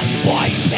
Why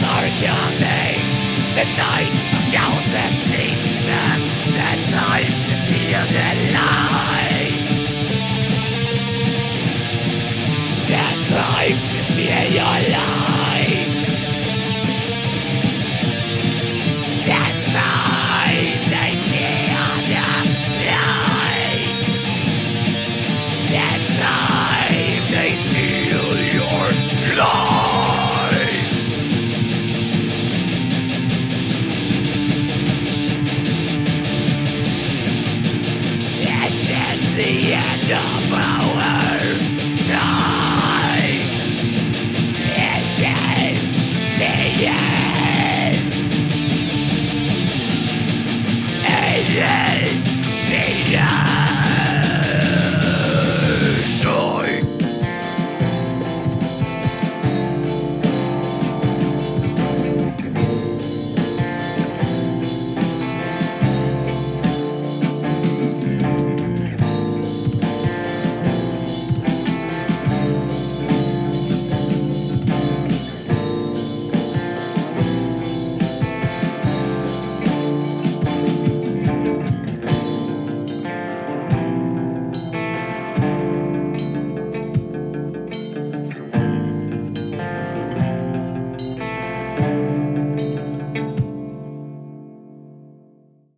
sorry to The night of gallows and deep that time to see you then the power time. Is the end?